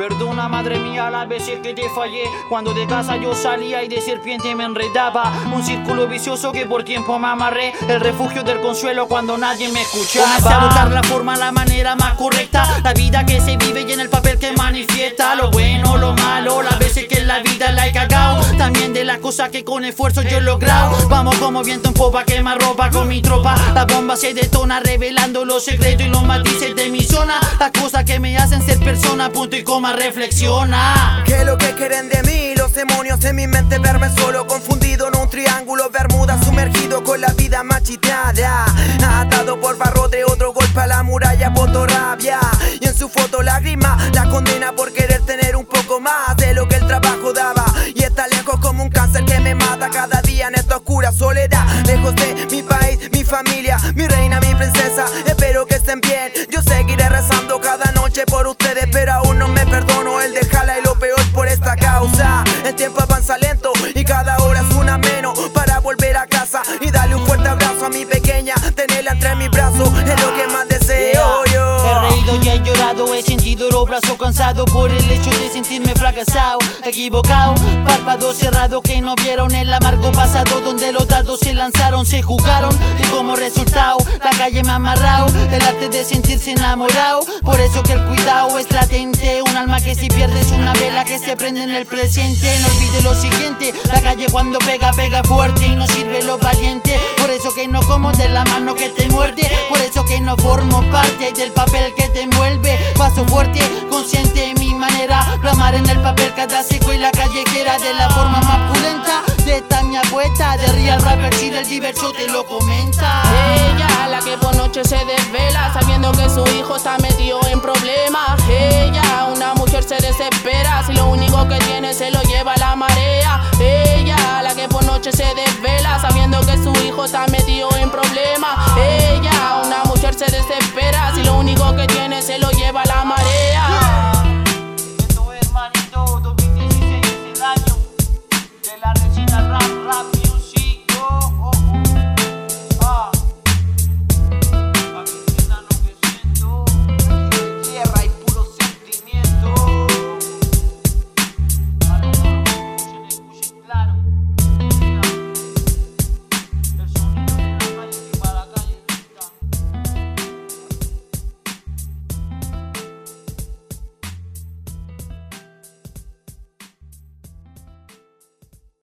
Perdona, madre mía, las veces que te fallé. Cuando de casa yo salía y de serpiente me enredaba. Un círculo vicioso que por tiempo me amarré. El refugio del consuelo cuando nadie me escuchaba. Comencé a buscar la forma, la manera más correcta. La vida que se vive y en el papel que manifiesta. Lo bueno, lo malo, las veces que en la vida la he cagado. También de las cosas que con esfuerzo yo he logrado. Vamos como viento en popa, quema ropa con mi tropa. La bomba se detona, revelando los secretos y los matices de mi zona. Las cosas que me hacen ser persona, punto y coma reflexiona. ¿Qué es lo que quieren de mí? Los demonios en mi mente verme solo confundido en un triángulo bermuda sumergido con la vida machiteada atado por barro de otro golpe a la muralla boto rabia y en su foto lágrima la condena por querer tener un poco más de lo que el trabajo daba cáncer que me mata cada día en esta oscura soledad. Lejos de mi país mi familia mi reina mi princesa espero que estén bien. Yo seguiré rezando cada noche por ustedes pero aún no me perdono el dejarla y lo peor por esta causa. El tiempo avanza lento y cada hora es una menos para volver a casa y darle un fuerte abrazo a mi pequeña tenerla entre mis brazos es lo que brazos cansados por el hecho de sentirme fracasado, equivocado, párpados cerrados que no vieron el amargo pasado donde los dados se lanzaron, se jugaron. Y como resultado la calle me ha amarrado, el arte de sentirse enamorado, por eso que el cuidado es latente, un alma que si pierdes una vela que se prende en el presente, no olvide lo siguiente, la calle cuando pega pega fuerte y no sirve lo valiente, por eso que no como de la mano que te muerde, por eso que no formo parte del papel que te envuelve. Paso fuerte, consciente en mi manera. Plamar en el papel cada seco y la callejera de la forma más pulenta. De esta mi apuesta, de real rapper si del diverso te lo comenta. Ella, la que por noche se desvela sabiendo que su hijo está metido en problemas. Ella, una mujer se desespera si lo único que tiene se lo lleva la marea. Ella, la que por noche se desvela sabiendo que su hijo está metido en problemas. Ella, una mujer se desespera